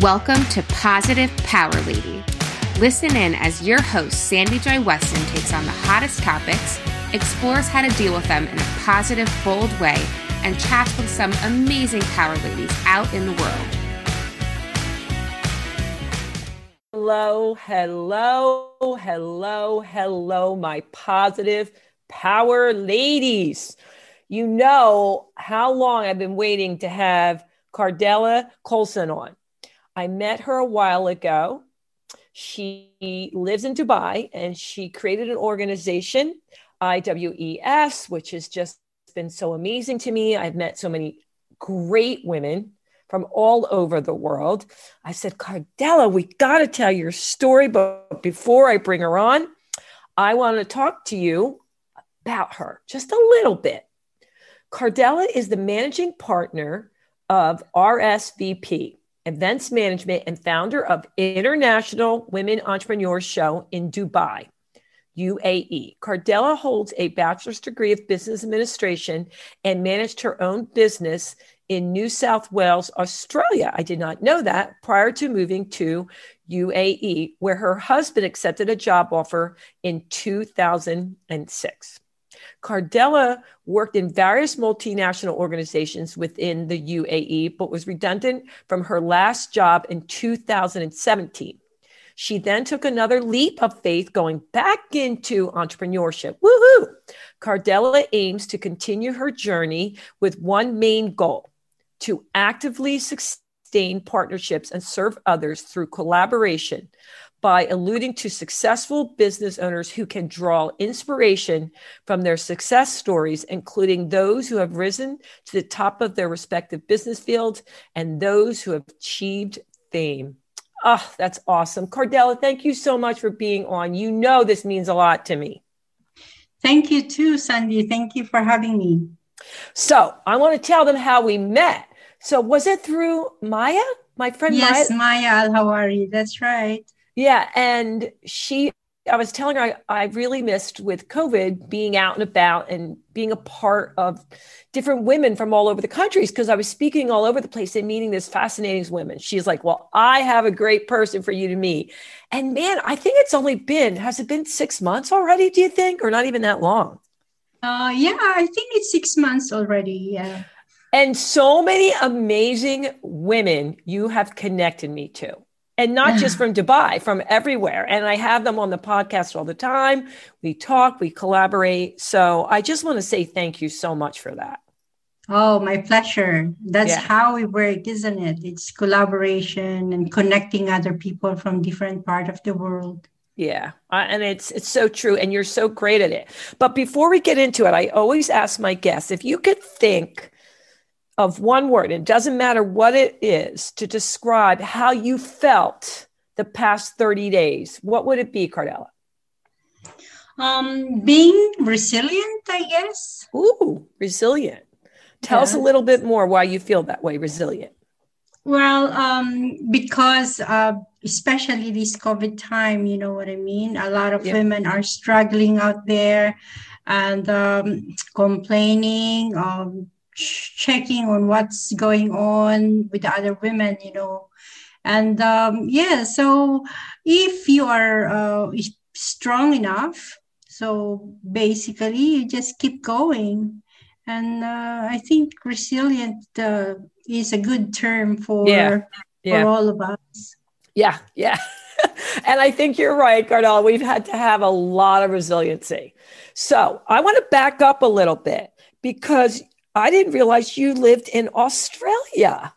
Welcome to Positive Power Lady. Listen in as your host, Sandy Joy Weston, takes on the hottest topics, explores how to deal with them in a positive, bold way, and chats with some amazing power ladies out in the world. Hello, hello, hello, hello, my positive power ladies. You know how long I've been waiting to have Cardella Colson on. I met her a while ago. She lives in Dubai and she created an organization, IWES, which has just been so amazing to me. I've met so many great women from all over the world. I said, Cardella, we got to tell your story. But before I bring her on, I want to talk to you about her just a little bit. Cardella is the managing partner of RSVP events management, and founder of International Women Entrepreneurs Show in Dubai, UAE. Cardella holds a bachelor's degree of business administration and managed her own business in New South Wales, Australia. I did not know that prior to moving to UAE, where her husband accepted a job offer in 2006. Cardella worked in various multinational organizations within the UAE, but was redundant from her last job in 2017. She then took another leap of faith going back into entrepreneurship. Woohoo! Cardella aims to continue her journey with one main goal to actively sustain partnerships and serve others through collaboration by alluding to successful business owners who can draw inspiration from their success stories, including those who have risen to the top of their respective business fields and those who have achieved fame. Oh, that's awesome. Cardella, thank you so much for being on. You know, this means a lot to me. Thank you too, Sandy. Thank you for having me. So, I want to tell them how we met. So, was it through Maya, my friend yes, Maya? Maya Al Hawari. That's right. Yeah. And she, I was telling her I, I really missed with COVID being out and about and being a part of different women from all over the countries because I was speaking all over the place and meeting this fascinating women. She's like, Well, I have a great person for you to meet. And man, I think it's only been, has it been six months already, do you think? Or not even that long? Uh, yeah, I think it's six months already. Yeah. And so many amazing women you have connected me to and not just from Dubai, from everywhere. And I have them on the podcast all the time. We talk, we collaborate. So I just want to say thank you so much for that. Oh, my pleasure. That's yeah. how we work, isn't it? It's collaboration and connecting other people from different part of the world. Yeah, uh, and it's it's so true, and you're so great at it. But before we get into it, I always ask my guests if you could think of one word, it doesn't matter what it is, to describe how you felt the past 30 days, what would it be, Cardella? Um, being resilient, I guess. Ooh, resilient. Tell us a little bit more why you feel that way, resilient. Well, um, because uh, especially this COVID time, you know what I mean? A lot of yeah. women are struggling out there and um, complaining, um, checking on what's going on with the other women, you know. And um, yeah, so if you are uh, strong enough, so basically you just keep going. And uh, I think resilient uh, is a good term for, yeah. Yeah. for all of us. Yeah, yeah. and I think you're right, Cardella. We've had to have a lot of resiliency. So I want to back up a little bit because I didn't realize you lived in Australia.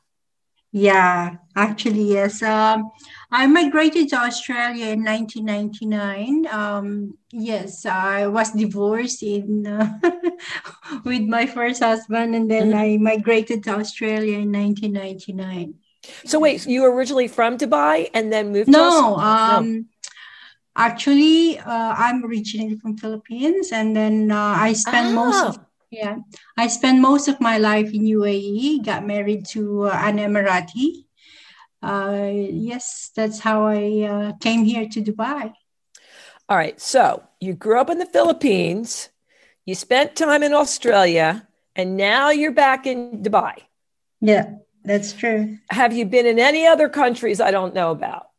Yeah, actually, yes. Um, I migrated to Australia in 1999. Um, yes, I was divorced in uh, with my first husband, and then mm-hmm. I migrated to Australia in 1999. So wait, you were originally from Dubai and then moved? No, um, no. actually, uh, I'm originally from Philippines, and then uh, I spent oh. most of yeah, I spent most of my life in UAE. Got married to uh, an Emirati. Uh, yes, that's how I uh, came here to Dubai. All right. So you grew up in the Philippines. You spent time in Australia, and now you're back in Dubai. Yeah. That's true. Have you been in any other countries I don't know about?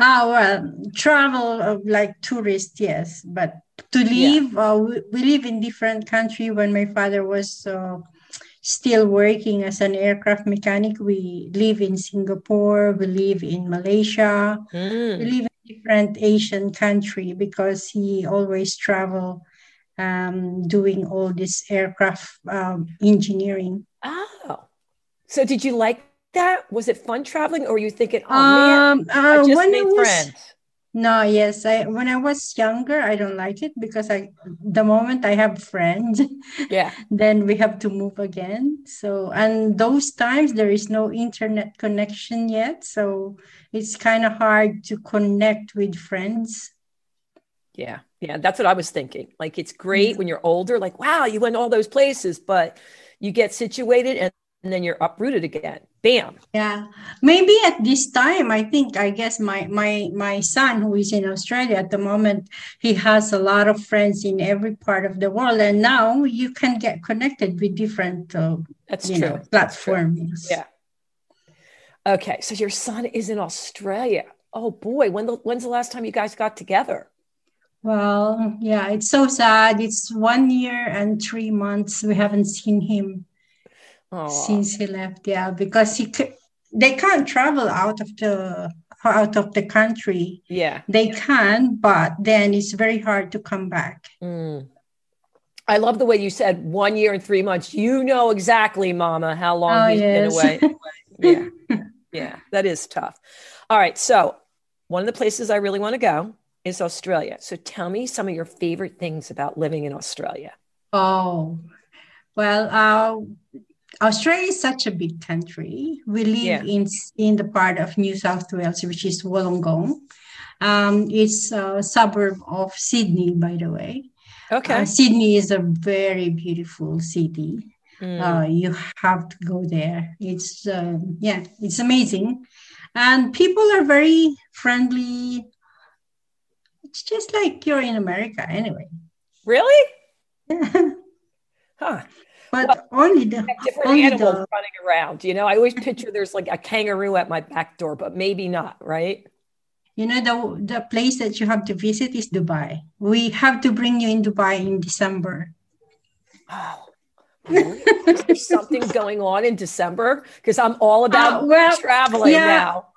Oh, well, travel of like tourist, yes. But to live, yeah. uh, we, we, live in different country. When my father was uh, still working as an aircraft mechanic, we live in Singapore, we live in Malaysia, mm. we live in different Asian country because he always travel um, doing all this aircraft um, engineering. Oh, so did you like that? Was it fun traveling, or were you thinking, "Oh um, man, I uh, just made was, friends"? No, yes. I when I was younger, I don't like it because I the moment I have friends, yeah, then we have to move again. So and those times there is no internet connection yet, so it's kind of hard to connect with friends. Yeah, yeah, that's what I was thinking. Like it's great mm-hmm. when you're older, like wow, you went all those places, but you get situated and and then you're uprooted again. Bam. Yeah. Maybe at this time i think i guess my my my son who is in australia at the moment he has a lot of friends in every part of the world. And now you can get connected with different uh, that's true. Know, platforms. Yeah. Okay. So your son is in australia. Oh boy. When the, when's the last time you guys got together? Well yeah it's so sad. It's one year and three months. We haven't seen him since he left. Yeah, because he could, they can't travel out of the out of the country. Yeah, they can, but then it's very hard to come back. Mm. I love the way you said one year and three months. You know exactly, Mama, how long oh, he's yes. been away. yeah, yeah, that is tough. All right, so one of the places I really want to go is Australia. So tell me some of your favorite things about living in Australia. Oh, well, uh, Australia is such a big country. We live yeah. in in the part of New South Wales, which is Wollongong. Um, it's a suburb of Sydney, by the way. Okay. Uh, Sydney is a very beautiful city. Mm. Uh, you have to go there. It's um, yeah, it's amazing, and people are very friendly. It's just like you're in America, anyway. Really? Yeah. huh but only the different only animals the, running around. You know, I always picture there's like a kangaroo at my back door, but maybe not, right? You know, the the place that you have to visit is Dubai. We have to bring you in Dubai in December. Oh, really? is there something going on in December? Because I'm all about uh, well, traveling yeah, now.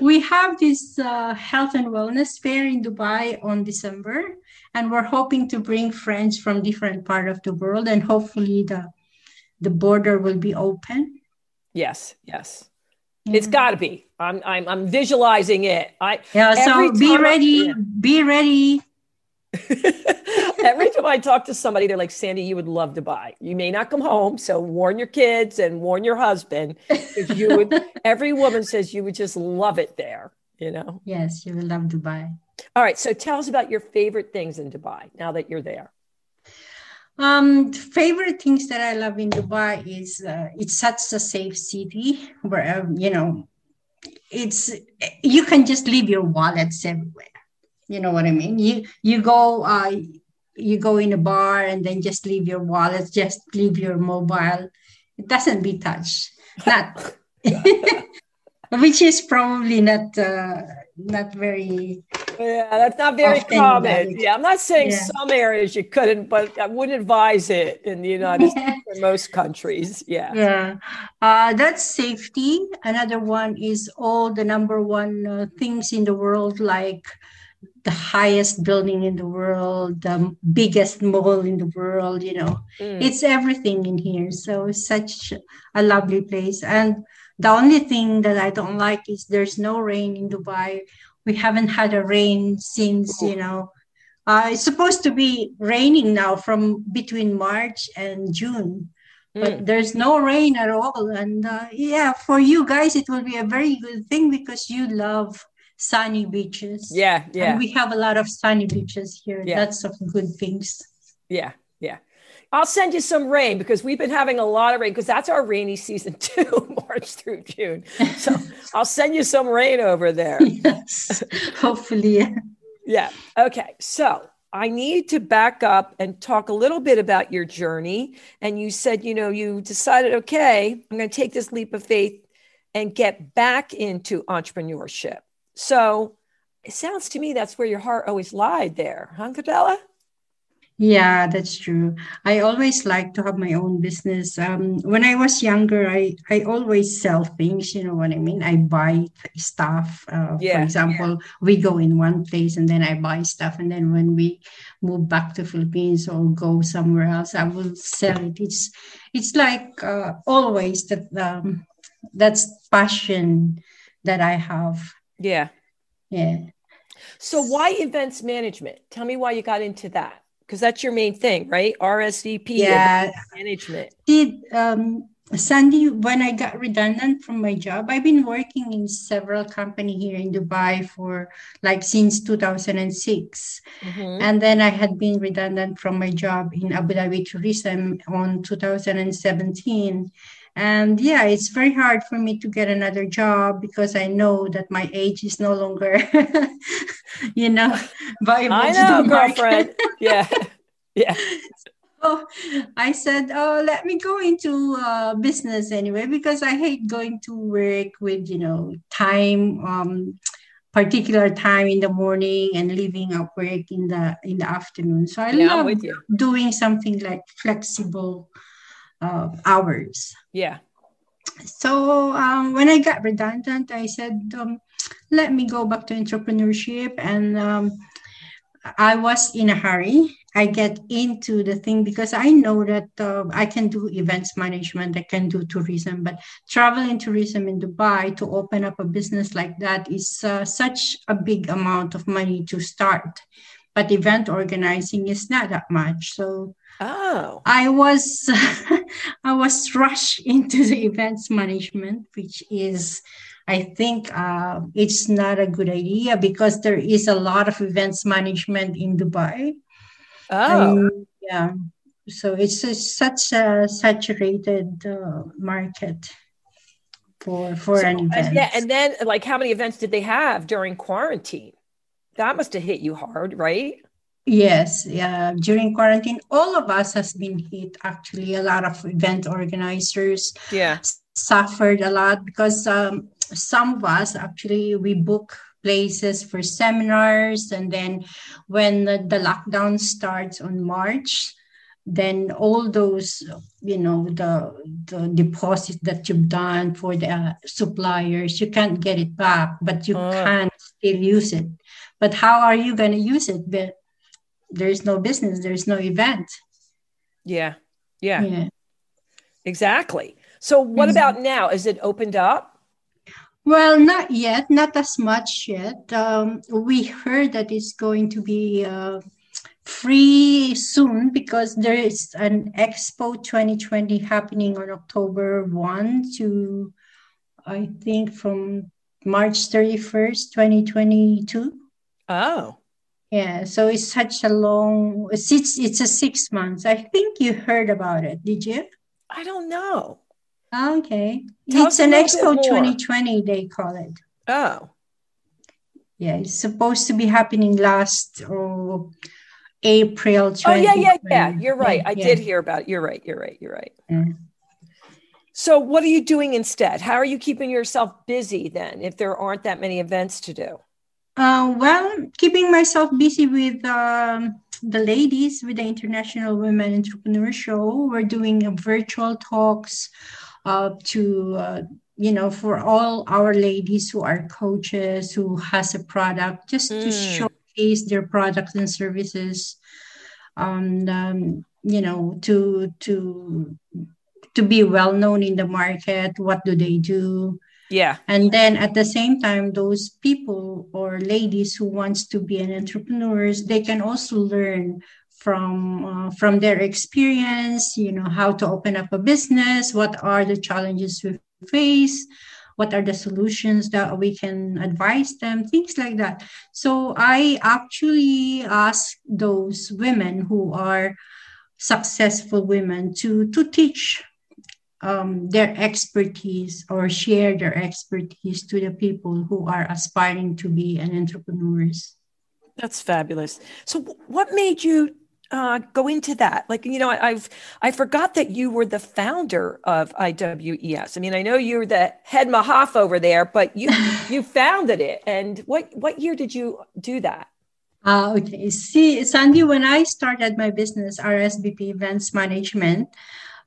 We have this uh, health and wellness fair in Dubai on December, and we're hoping to bring friends from different part of the world, and hopefully the the border will be open? Yes, yes. Yeah. It's got to be. I'm, I'm, I'm visualizing it. I yeah. So be ready. Be ready. every time I talk to somebody, they're like, "Sandy, you would love Dubai. You may not come home, so warn your kids and warn your husband. If you would, every woman says you would just love it there. You know. Yes, you will love Dubai. All right. So tell us about your favorite things in Dubai now that you're there. Um, favorite things that I love in Dubai is uh, it's such a safe city where um, you know it's you can just leave your wallets everywhere. You know what I mean? You you go uh, you go in a bar and then just leave your wallets, just leave your mobile. It doesn't be touched. Not which is probably not uh, not very yeah that's not very common. yeah i'm not saying yeah. some areas you couldn't but i wouldn't advise it in the united states or most countries. Yeah. Yeah. Uh, that's safety. Another one is all the number one uh, things in the world like the highest building in the world the biggest mall in the world you know. Mm. it's everything in here. So it's such a lovely place. And the only thing that I don't like is there's no rain in Dubai. We haven't had a rain since, you know, uh, it's supposed to be raining now from between March and June, but mm. there's no rain at all. And uh, yeah, for you guys, it will be a very good thing because you love sunny beaches. Yeah, yeah. And we have a lot of sunny beaches here. Yeah. That's some good things. Yeah, yeah. I'll send you some rain because we've been having a lot of rain because that's our rainy season too, March through June. So I'll send you some rain over there. Yes, hopefully. yeah. Okay. So I need to back up and talk a little bit about your journey. And you said, you know, you decided, okay, I'm going to take this leap of faith and get back into entrepreneurship. So it sounds to me that's where your heart always lied there, huh, Cardella? Yeah, that's true. I always like to have my own business. Um, when I was younger, I, I always sell things, you know what I mean? I buy stuff. Uh, Yeah, for example, we go in one place and then I buy stuff. And then when we move back to Philippines or go somewhere else, I will sell it. It's it's like uh, always that um, that's passion that I have. Yeah. Yeah. So why events management? Tell me why you got into that. Because that's your main thing, right? RSVP Yeah. management. did um Sandy when I got redundant from my job I've been working in several company here in Dubai for like since 2006 Mhm. and then I had been redundant from my job in Abu Dhabi Tourism on 2017 and yeah it's very hard for me to get another job because I know that my age is no longer you know viable I know, girlfriend. yeah. Yeah. So I said, "Oh, let me go into uh, business anyway because I hate going to work with you know time, um, particular time in the morning and leaving at work in the in the afternoon. So I Yeah, love doing something like flexible uh, hours. Yeah. So um, when I got redundant, I said, um, let me go back to entrepreneurship. And um, I was in a hurry. I get into the thing because I know that uh, I can do events management, I can do tourism, but travel and tourism in Dubai to open up a business like that is uh, such a big amount of money to start. But event organizing is not that much. So Oh. I was I was rushed into the events management, which is I think uh, it's not a good idea because there is a lot of events management in Dubai. Oh. Yeah, so it's a, such a saturated uh, market for for So- an event. yeah, and then like how many events did they have during quarantine? That must have hit you hard, right? Yes, yeah. During quarantine, all of us has been hit. Actually, a lot of event organizers Yeah. suffered a lot because um, some of us actually we book places for seminars, and then when the, the lockdown starts on March, then all those you know the the deposit that you've done for the uh, suppliers you can't get it back but you Oh. can still use it but how are you going to use it but there's no business there's no event Yeah. Yeah. yeah Exactly. So what Mhm. about now? Is it opened up? well not yet not as much yet um, we heard that it's going to be uh, free soon because there is an expo 2020 happening on october 1 to i think from march 31st 2022 Oh. Yeah so it's such a long it's it's, a six months i think you heard about it did you I don't know. okay Tell it's an expo 2020 they call it Oh. Yeah, it's supposed to be happening last oh, April 2020. Oh yeah, yeah, yeah. You're right. I Yeah, did hear about it. You're right. You're right. You're right. yeah. So what are you doing instead? How are you keeping yourself busy then if there aren't that many events to do? Uh, well, keeping myself busy with um, the ladies with the International Women Entrepreneur Show. We're doing a virtual talks uh, to uh, you know for all our ladies who are coaches who has a product just to Mm. showcase their products and services. Um, um, you know to to to be well known in the market. What do they do? Yeah. and then at the same time those people or ladies who wants to be an entrepreneurs they can also learn from uh, from their experience you know how to open up a business what are the challenges we face what are the solutions that we can advise them things like that so i actually ask those women who are successful women to to teach um, their expertise or share their expertise to the people who are aspiring to be an entrepreneurs. That's fabulous. So what made you uh, go into that? Like, you know, I, I've I forgot that you were the founder of IWES. I mean, I know you're the head mahaf over there, but you you founded it. And what what year did you do that? Uh, okay. See, Sandy, when I started my business, RSVP Events Management,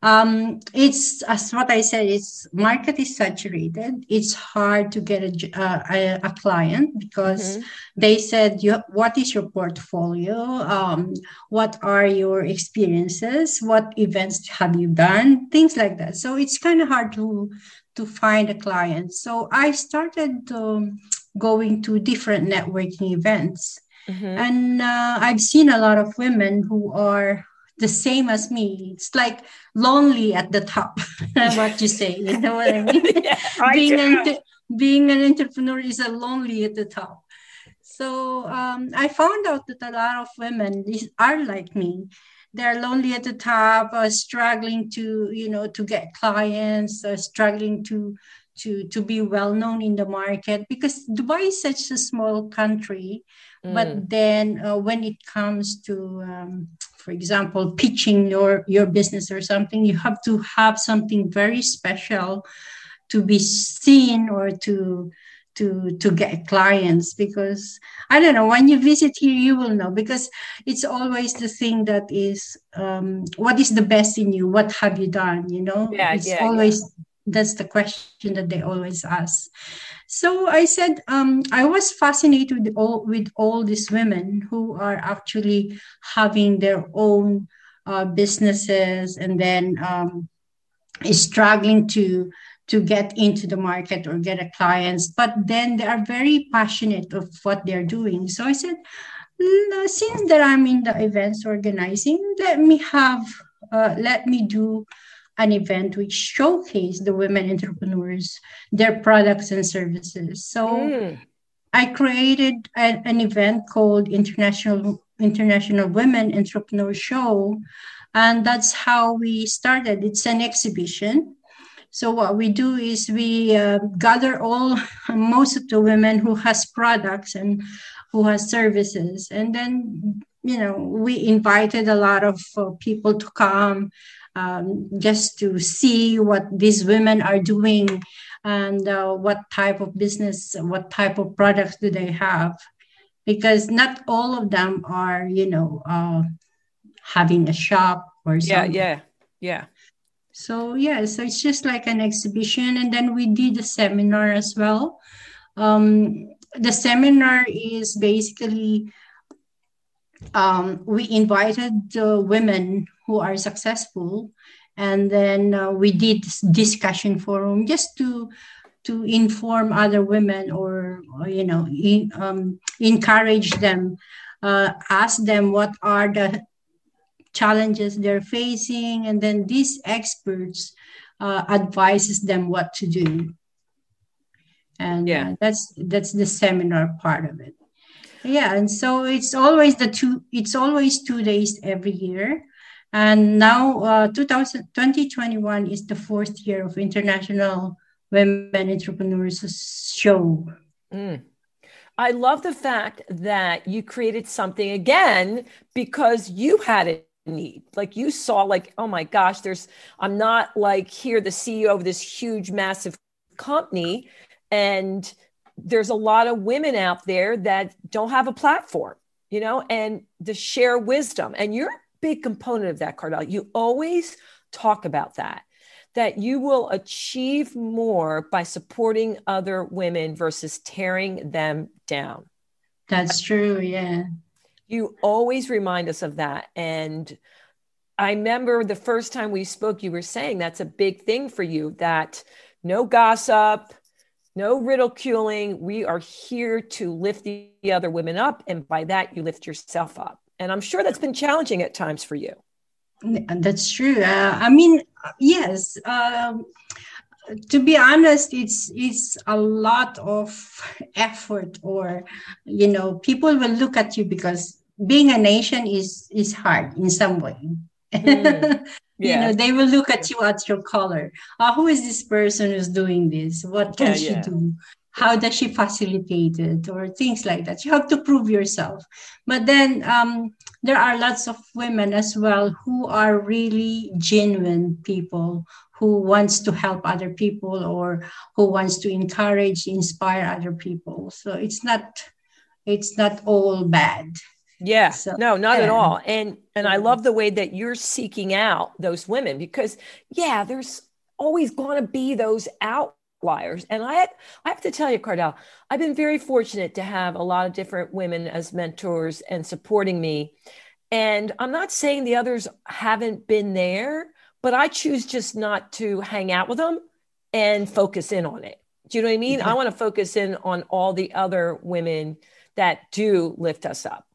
um, it's as what I said. It's market is saturated. It's hard to get a uh, a, a client because mm-hmm. they said, you, "What is your portfolio? Um, what are your experiences? What events have you done? Things like that." So it's kind of hard to to find a client. So I started um, going to different networking events. Mm-hmm. And uh, I've seen a lot of women who are the same as me. It's like lonely at the top. what you say, you know what I mean? yeah, being, an, being an entrepreneur is a lonely at the top. So um, I found out that a lot of women are like me. They're lonely at the top, uh, struggling to, you know, to get clients, uh, struggling to to to be well known in the market because Dubai is such a small country. Mm. But then uh, when it comes to um, for example pitching your your business or something you have to have something very special to be seen or to to to get clients because i don't know when you visit here you will know because it's always the thing that is um, what is the best in you what have you done you know yeah, it's yeah, always yeah. That's the question that they always ask so I said um, I was fascinated with all, with all these women who are actually having their own uh, businesses and then um, struggling to to get into the market or get a clients, but then they are very passionate of what they're doing. So I said, since that I'm in the events organizing, let me have uh, let me do an event which showcase the women entrepreneurs, their products and services. So mm. I created a, an event called International International Women Entrepreneur Show, and that's how we started. It's an exhibition. So what we do is we uh, gather all most of the women who has products and who has services, and then you know we invited a lot of uh, people to come um, just to see what these women are doing and uh, what type of business, what type of products do they have. Because not all of them are, you know, uh, having a shop or something. Yeah, yeah, yeah. So yeah, so it's just like an exhibition, and then we did a seminar as well. Um, the seminar is basically um, we invited the women who are successful and then uh, we did discussion forum just to to inform other women or, or you know in, um, encourage them uh, ask them what are the challenges they're facing and then these experts uh, advises them what to do and yeah. Uh, that's that's the seminar part of it yeah and so it's always the two it's always two days every year and now uh, 2000, 2021 is the fourth year of International Women Entrepreneurs Show. Mm. I love the fact that you created something again because you had a need. Like you saw, like, oh my gosh, there's, I'm not like here, the CEO of this huge, massive company. And there's a lot of women out there that don't have a platform, you know, and to share wisdom. And you're a big component of that, Cardell. You always talk about that, that you will achieve more by supporting other women versus tearing them down. That's true. Yeah. You always remind us of that. And I remember the first time we spoke, you were saying that's a big thing for you that no gossip, no ridiculing. We are here to lift the other women up. And by that, you lift yourself up. And I'm sure that's been challenging at times for you. That's true. Uh, I mean, yes. Um, to be honest, it's it's a lot of effort, or you know, people will look at you because being an Asian is is hard in some way. Mm. Yeah. you know they will look at you at your color. Uh, who is this person who's doing this? What can yeah, she yeah. do? How does she facilitate it? Or things like that. You have to prove yourself. But then um, there are lots of women as well who are really genuine people who wants to help other people or who wants to encourage inspire other people. So it's not it's not all bad yeah so, no not yeah. at all and and i love mm-hmm. the way that you're seeking out those women because yeah there's always going to be those outliers and i had, i have to tell you cardell i've been very fortunate to have a lot of different women as mentors and supporting me and i'm not saying the others haven't been there but I choose just not to hang out with them and focus in on it. Do you know what I mean? I mm-hmm. want to focus in on all the other women that do lift us up.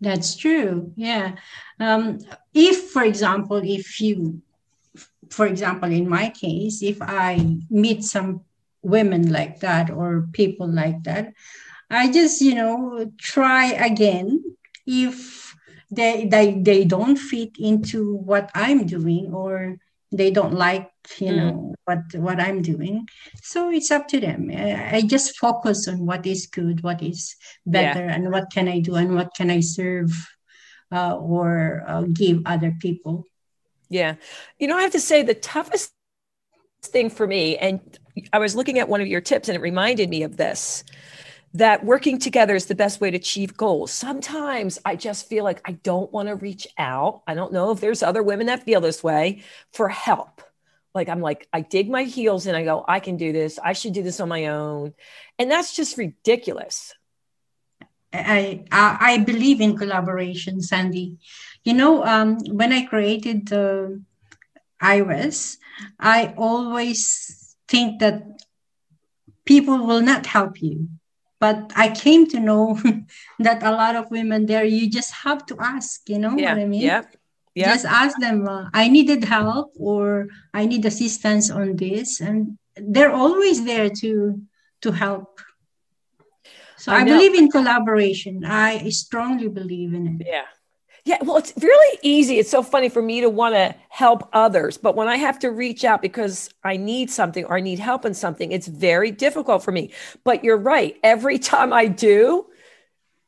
That's true. Yeah. Um, if, for example, if you, for example, in my case, if I meet some women like that or people like that, I just, you know, try again. If they they they don't fit into what i'm doing or they don't like you mm. know what what i'm doing so it's up to them i just focus on what is good what is better yeah. and what can i do and what can i serve uh, or uh, give other people yeah you know i have to say the toughest thing for me and i was looking at one of your tips and it reminded me of this that working together is the best way to achieve goals. Sometimes I just feel like I don't want to reach out. I don't know if there's other women that feel this way for help. Like I'm like, I dig my heels and I go, I can do this. I should do this on my own. And that's just ridiculous. I, I, I believe in collaboration, Sandy. You know, um, when I created the IWES, I always think that people will not help you but i came to know that a lot of women there you just have to ask you know yeah, what i mean yeah yeah. just ask them uh, i needed help or i need assistance on this and they're always there to to help so i, I believe in collaboration i strongly believe in it yeah yeah, well, it's really easy. It's so funny for me to want to help others, but when I have to reach out because I need something or I need help in something, it's very difficult for me. But you're right. Every time I do,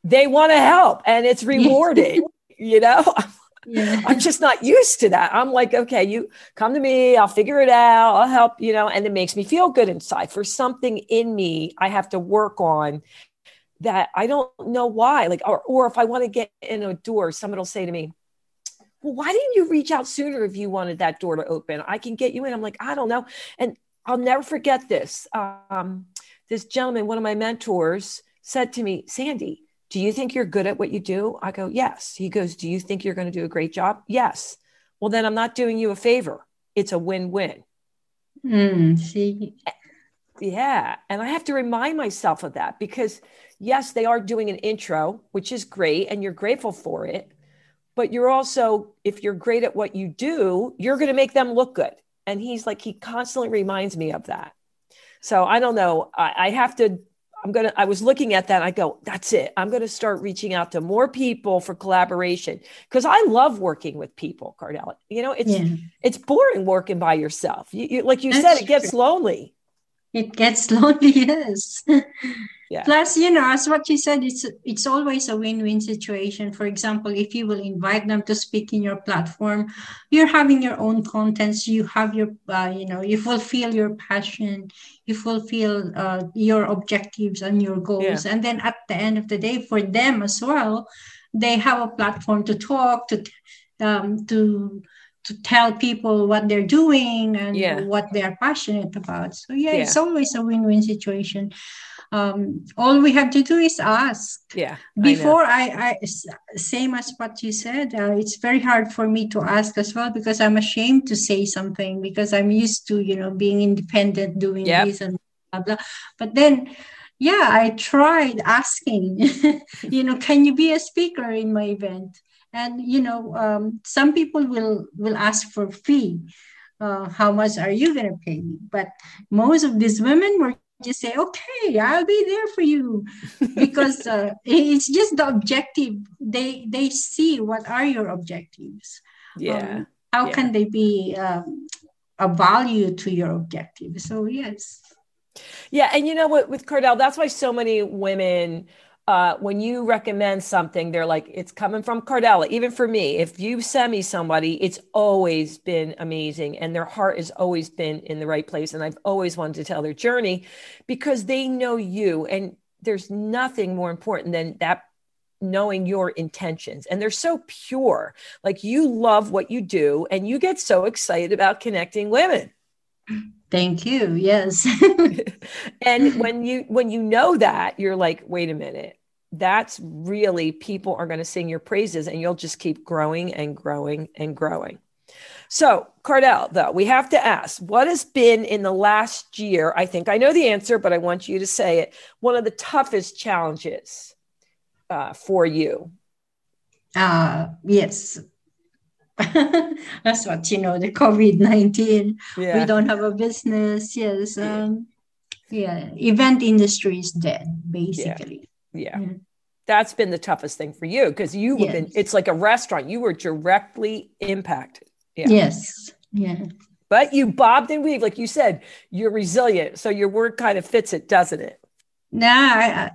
they want to help and it's rewarding. you know? Yeah. I'm just not used to that. I'm like, okay, you come to me, I'll figure it out, I'll help, you know, and it makes me feel good inside. For something in me, I have to work on that I don't know why. Like, or, or if I want to get in a door, someone will say to me, well, why didn't you reach out sooner if you wanted that door to open? I can get you in. I'm like, I don't know. And I'll never forget this. Um, this gentleman, one of my mentors, said to me, Sandy, do you think you're good at what you do? I go, yes. He goes, do you think you're going to do a great job? Yes. Well, then I'm not doing you a favor. It's a win win. Mm, see. Yeah. And I have to remind myself of that because yes, they are doing an intro, which is great, and you're grateful for it. But you're also, if you're great at what you do, you're going to make them look good. And he's like, he constantly reminds me of that. So I don't know. I, I have to, I'm going to, I was looking at that. I go, that's it. I'm going to start reaching out to more people for collaboration because I love working with people, Cardell. You know, it's, yeah. it's boring working by yourself. You, you like you that's said, it gets lonely. It gets lonely, yes. Yeah. Plus, you know, as what you said, it's it's always a win-win situation. For example, if you will invite them to speak in your platform, you're having your own contents. You have your, uh, you know, you fulfill your passion, you fulfill uh, your objectives and your goals, yeah. and then at the end of the day, for them as well, they have a platform to talk to, um, to to tell people what they're doing and yeah. what they're passionate about. So yeah, yeah, it's always a win-win situation um, all we have to do is ask. Yeah. Before I, I, same as what you said, uh, it's very hard for me to ask as well because I'm ashamed to say something because I'm used to, you know, being independent, doing yep. this and blah, blah. But then, yeah, I tried asking, you know, can you be a speaker in my event? And, you know, um, some people will, will ask for fee. Uh, how much are you going to pay me? But most of these women were just say, okay, I'll be there for you, because uh, it's just the objective. They they see what are your objectives. Yeah. Um, how yeah. can they be um, a value to your objective? So yes. Yeah, and you know what with Cardell, that's why so many women uh, when you recommend something, they're like, it's coming from Cardella. Even for me, if you send me somebody, it's always been amazing. And their heart has always been in the right place. And I've always wanted to tell their journey because they know you. And there's nothing more important than that knowing your intentions and they're so pure like you love what you do and you get so excited about connecting women thank you yes and when you when you know that you're like wait a minute that's really people are going to sing your praises and you'll just keep growing and growing and growing. So, Cardell, though, we have to ask what has been in the last year? I think I know the answer, but I want you to say it. One of the toughest challenges uh, for you? Uh, yes. That's what, you know, the COVID 19. Yeah. We don't have a business. Yes. Um, yeah. Event industry is dead, basically. Yeah. Yeah. That's been the toughest thing for you because you yes. have been, it's like a restaurant. You were directly impacted. Yeah. Yes. Yeah. But you bobbed and weaved, like you said, you're resilient. So your word kind of fits it, doesn't it? Nah, I,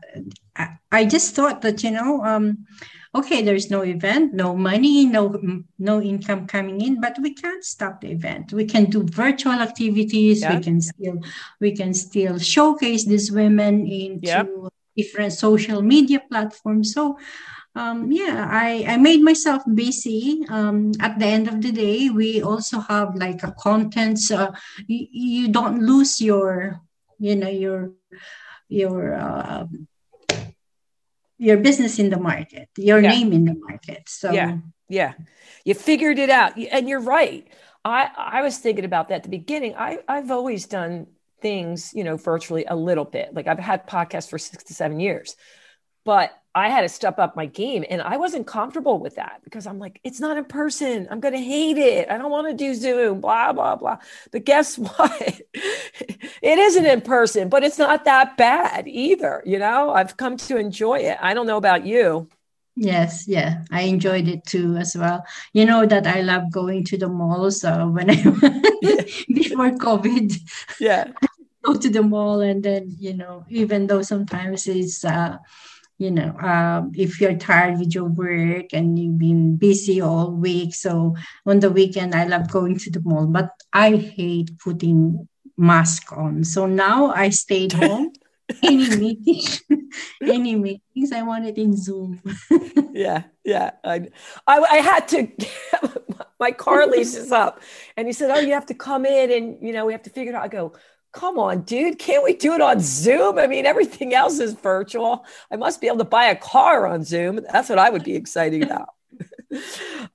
I, I just thought that, you know, um, okay, there's no event, no money, no no income coming in, but we can't stop the event. We can do virtual activities. Yeah. We can still we can still showcase these women into yep different social media platforms. So um, yeah, I, I made myself busy. Um, at the end of the day, we also have like a content. So you, you don't lose your, you know, your, your, uh, your business in the market, your yeah. name in the market. So yeah, yeah, you figured it out, and you're right. I I was thinking about that at the beginning. I I've always done things, you know, virtually a little bit. Like I've had podcasts for six to seven years, but I had to step up my game and I wasn't comfortable with that because I'm like, it's not in person. I'm going to hate it. I don't want to do Zoom, blah, blah, blah. But guess what? it isn't in person, but it's not that bad either. You know, I've come to enjoy it. I don't know about you. Yes, yeah, I enjoyed it too as well. You know that I love going to the malls uh, when I before COVID. Yeah, go to the mall and then you know even though sometimes it's uh you know um, if you're tired with your work and you've been busy all week so on the weekend i love going to the mall but i hate putting mask on. So now i stayed home. Any meeting any meetings i wanted in zoom. Yeah yeah I, I, I had to my car lease is up. And he said oh you have to come in and you know we have to figure it out. I go come on, dude, can't we do it on Zoom? I mean, everything else is virtual. I must be able to buy a car on Zoom. That's what I would be excited about.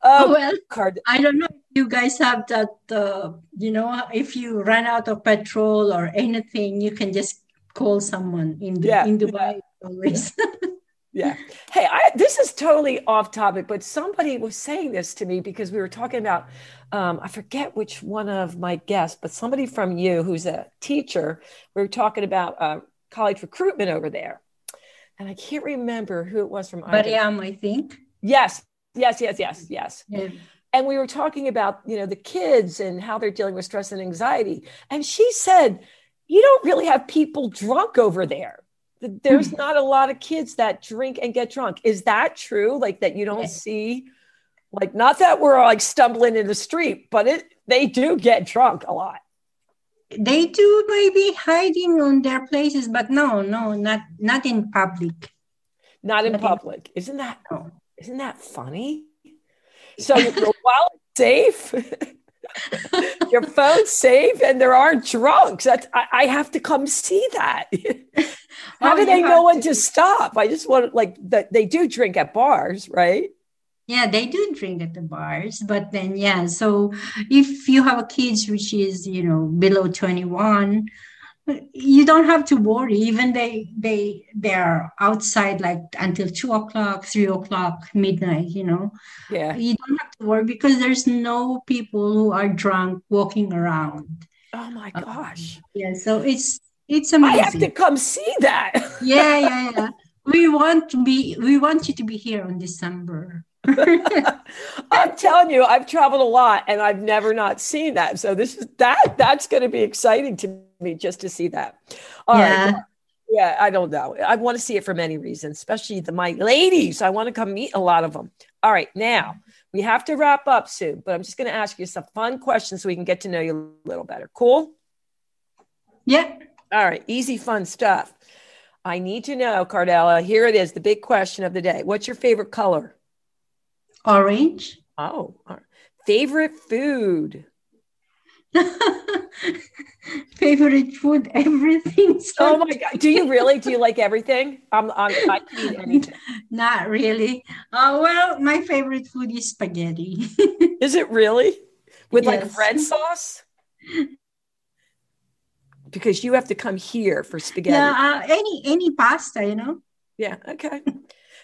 um, well, card- I don't know if you guys have that, uh, you know, if you run out of petrol or anything, you can just call someone in, yeah, in Dubai yeah. always. yeah. Hey, I, this is totally off topic, but somebody was saying this to me because we were talking about um, I forget which one of my guests, but somebody from you who's a teacher. We were talking about uh, college recruitment over there, and I can't remember who it was from. Mariam, I think. Yes, yes, yes, yes, yes. Yeah. And we were talking about you know the kids and how they're dealing with stress and anxiety, and she said, "You don't really have people drunk over there." There's hmm. not a lot of kids that drink and get drunk. Is that true? Like that you don't see like, not that we're like stumbling in the street, but it they do get drunk a lot. They do maybe hiding on their places, but no, no, not not in public. Not in public. In, isn't that no. isn't that funny? So while wallet safe, your phone's safe, and there aren't drunks. That's I, I have to come see that. How oh, do they know when to. to stop? I just want like that they do drink at bars, right? yeah they do drink at the bars but then yeah so if you have a kids which is you know below 21 you don't have to worry even they they they're outside like until two o'clock three o'clock midnight you know yeah you don't have to because there's no people who are drunk walking around oh my uh, gosh um, yeah so it's it's amazing i have to come see that yeah yeah yeah we want to be we want you to be here on december I'm telling you, I've traveled a lot and I've never not seen that. So this is that that's going to be exciting to me just to see that. All yeah. Right. Yeah, I don't know. I want to see it for many reasons, especially the my ladies. I want to come meet a lot of them. All right, now we have to wrap up soon, but I'm just going to ask you some fun questions so we can get to know you a little better. Cool? Yeah. All right, easy, fun stuff. I need to know, Cardella. Here it is, the big question of the day. What's your favorite color? Orange. Oh, favorite food. favorite food, everything. Oh my god! Do you really? Do you like everything? I'm, I'm I can eat anything. Not really. Uh, well, my favorite food is spaghetti. is it really? With yes. like red sauce? Because you have to come here for spaghetti. Yeah, uh, any any pasta, you know. Yeah. Okay.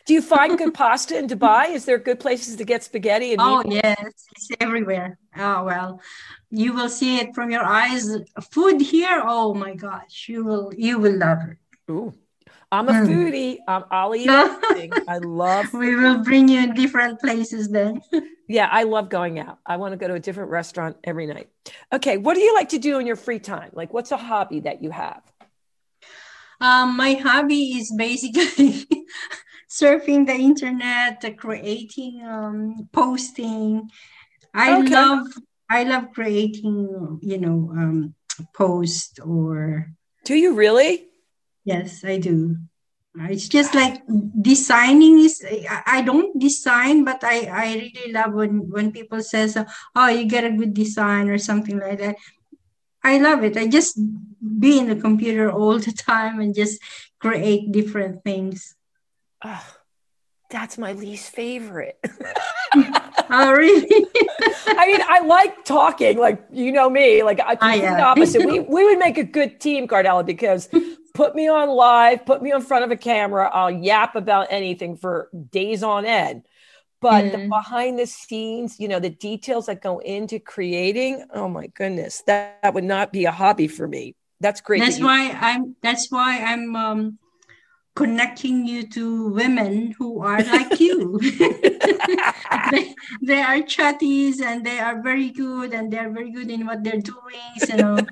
Do you find good pasta in Dubai? Is there good places to get spaghetti? And oh yes, it's everywhere. Oh well, you will see it from your eyes. Food here, oh my gosh, you will you will love it. Ooh. I'm a mm. foodie. Um, I'll eat everything. I love. Food. We will bring you in different places then. yeah, I love going out. I want to go to a different restaurant every night. Okay, what do you like to do in your free time? Like, what's a hobby that you have? Um, my hobby is basically surfing the internet, creating, um, posting. I okay. love I love creating, you know, um, post or. Do you really? Yes, I do. It's just like designing is. I don't design, but I I really love when when people says, "Oh, you get a good design" or something like that. I love it. I just be in the computer all the time and just create different things oh, that's my least favorite. oh, really? I mean, I like talking, like you know me, like I yeah. the opposite. we we would make a good team, Cardella, because put me on live, put me in front of a camera, I'll yap about anything for days on end. But mm. the behind the scenes, you know, the details that go into creating, oh my goodness, that, that would not be a hobby for me. That's great. That's that why I'm that's why I'm um connecting you to women who are like you. they, they are chatties and they are very good and they're very good in what they're doing. So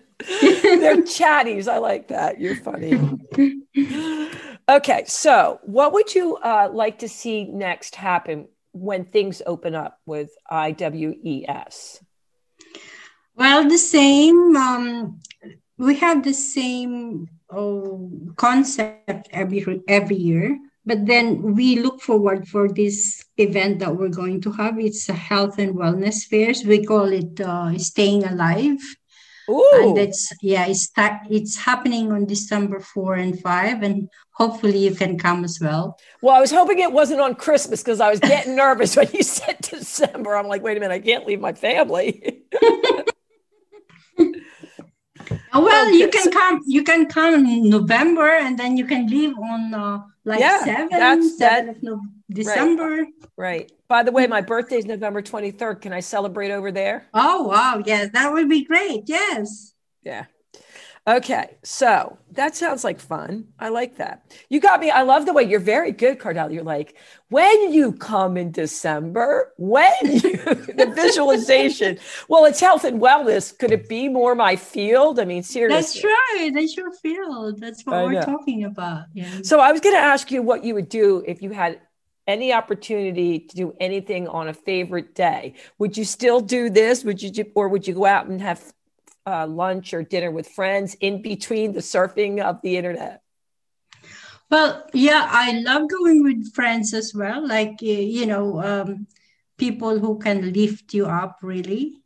they're chatties. I like that. You're funny. okay, so what would you uh, like to see next happen when things open up with IWES? Well, the same. Um, we have the same oh, concept every every year. But then we look forward for this event that we're going to have. It's a health and wellness fairs. We call it uh, "Staying Alive." Ooh. And it's yeah, it's it's happening on December four and five, and hopefully you can come as well. Well, I was hoping it wasn't on Christmas because I was getting nervous when you said December. I'm like, wait a minute, I can't leave my family. Oh, well, you can come. You can come in November, and then you can leave on uh, like yeah, seven, that's seven that, of no- December. Right. right. By the way, my birthday is November twenty third. Can I celebrate over there? Oh wow! Yes, that would be great. Yes. Yeah. Okay, so that sounds like fun. I like that. You got me. I love the way you're very good, Cardell. You're like, when you come in December, when you, the visualization. Well, it's health and wellness. Could it be more my field? I mean, seriously. That's right. That's your field. That's what I we're know. talking about. Yeah. So I was going to ask you what you would do if you had any opportunity to do anything on a favorite day. Would you still do this? Would you, or would you go out and have uh, lunch or dinner with friends in between the surfing of the internet? Well, yeah, I love going with friends as well. Like, you know, um, people who can lift you up really.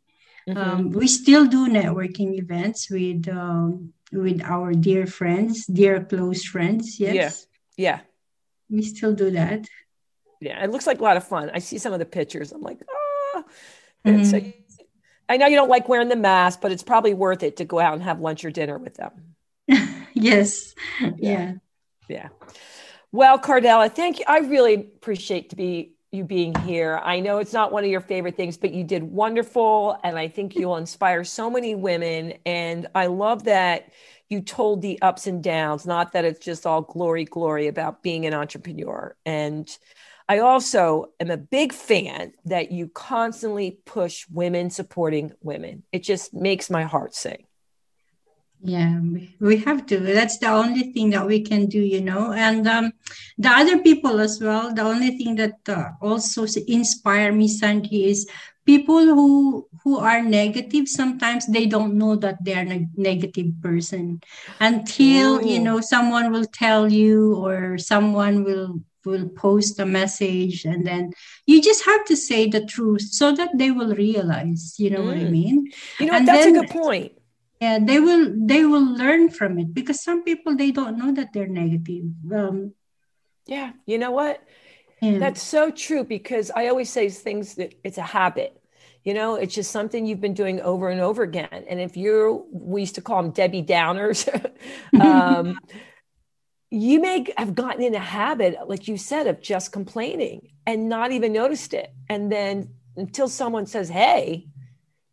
Mm-hmm. Um, we still do networking events with um, with our dear friends, dear close friends. Yes. Yeah. Yeah. We still do that. Yeah, it looks like a lot of fun. I see some of the pictures. I'm like, ah. Mm-hmm. So I know you don't like wearing the mask, but it's probably worth it to go out and have lunch or dinner with them. yes. Yeah. yeah. Yeah. Well, Cardella, thank you. I really appreciate to be you being here. I know it's not one of your favorite things, but you did wonderful. And I think you'll inspire so many women. And I love that you told the ups and downs, not that it's just all glory, glory about being an entrepreneur. And I also am a big fan that you constantly push women supporting women. It just makes my heart sing. Yeah, we have to. That's the only thing that we can do, you know. And um, the other people as well. The only thing that uh, also inspire me, Sandy, is people who who are negative sometimes they don't know that they are a negative person until Ooh. you know someone will tell you or someone will will post a message and then you just have to say the truth so that they will realize you know mm. what i mm. mean you know and that's then, a good point yeah they will they will learn from it because some people they don't know that they're negative um, yeah you know what yeah. That's so true because I always say things that it's a habit. You know, it's just something you've been doing over and over again. And if you're, we used to call them Debbie Downers, um, you may have gotten in a habit, like you said, of just complaining and not even noticed it. And then until someone says, Hey,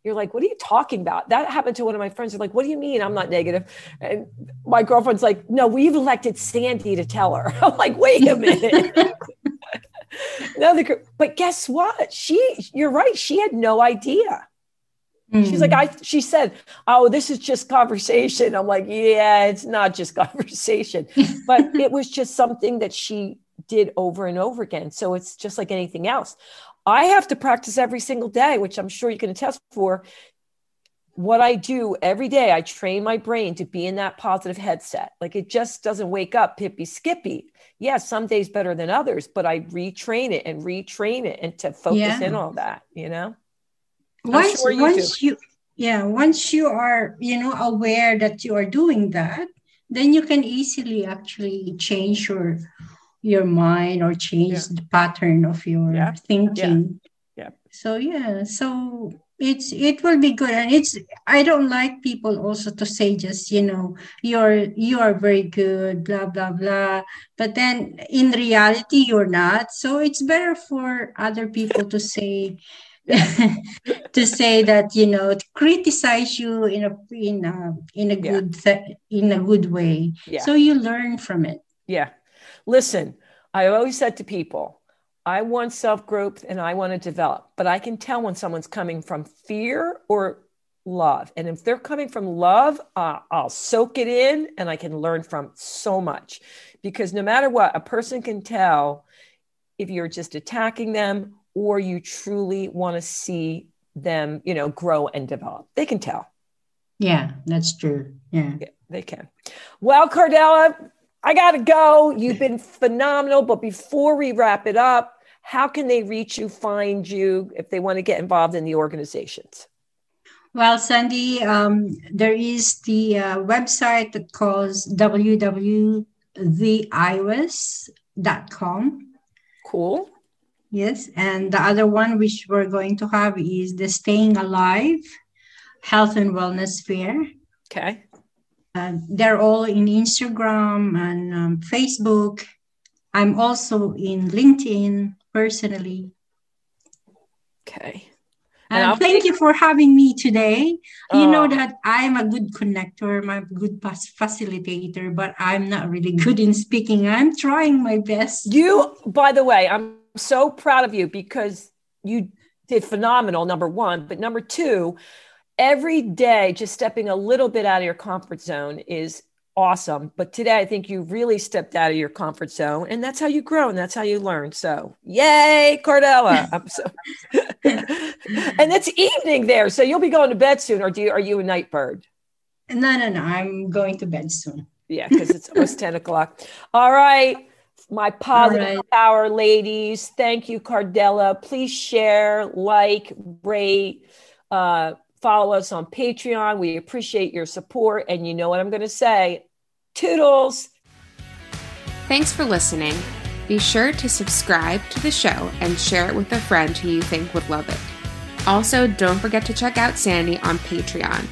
you're like, what are you talking about? That happened to one of my friends. They're like, what do you mean I'm not negative? And my girlfriend's like, no, we've elected Sandy to tell her. I'm like, wait a minute. no, the, but guess what? She, you're right. She had no idea. Mm. She's like, hmm. I, she said, Oh, this is just conversation. I'm like, Yeah, it's not just conversation, but it was just something that she did over and over again. So it's just like anything else. I have to practice every single day, which I'm sure you can attest for. What I do every day, I train my brain to be in that positive headset. Like it just doesn't wake up pippy skippy yeah, some days better than others, but I retrain it and retrain it and to focus yeah. in on that, you know? Once, sure you once do. you, yeah, once you are, you know, aware that you are doing that, then you can easily actually change your your mind or change yeah. the pattern of your yeah. thinking. Yeah. yeah. So yeah, so it's it will be good and it's i don't like people also to say just you know you're you are very good blah blah blah but then in reality you're not so it's better for other people to say to say that you know to criticize you in a in a in a good yeah. in a good way yeah. so you learn from it yeah listen i always said to people I want self growth and I want to develop, but I can tell when someone's coming from fear or love. And if they're coming from love, uh, I'll soak it in and I can learn from so much. Because no matter what, a person can tell if you're just attacking them or you truly want to see them, you know, grow and develop. They can tell. Yeah, that's true. Yeah. yeah they can. Well, Cardella, I got to go. You've been phenomenal. But before we wrap it up, how can they reach you, find you if they want to get involved in the organizations? Well, Sandy, um, there is the uh, website that calls www.theiwes.com. Cool. Yes. And the other one, which we're going to have, is the Staying Alive Health and Wellness Fair. Okay. Uh, they're all in Instagram and um, Facebook. I'm also in LinkedIn personally. Okay. And thank you for having me today. You know that I'm a good connector, I'm a good facilitator, but I'm not really good in speaking. I'm trying my best. You, by the way, I'm so proud of you because you did phenomenal, number one. But number two, every day, just stepping a little bit out of your comfort zone is awesome. But today, I think you really stepped out of your comfort zone, and that's how you grow and that's how you learn. So, yay, Cardella! I'm so, and it's evening there, so you'll be going to bed soon, or do you? Are you a night bird? No, no, no. I'm going to bed soon. Yeah, because it's almost ten o'clock. All right. My positive right. power ladies, thank you, Cardella. Please share, like, rate, uh, follow us on Patreon. We appreciate your support. And you know what I'm going to say Toodles. Thanks for listening. Be sure to subscribe to the show and share it with a friend who you think would love it. Also, don't forget to check out Sandy on Patreon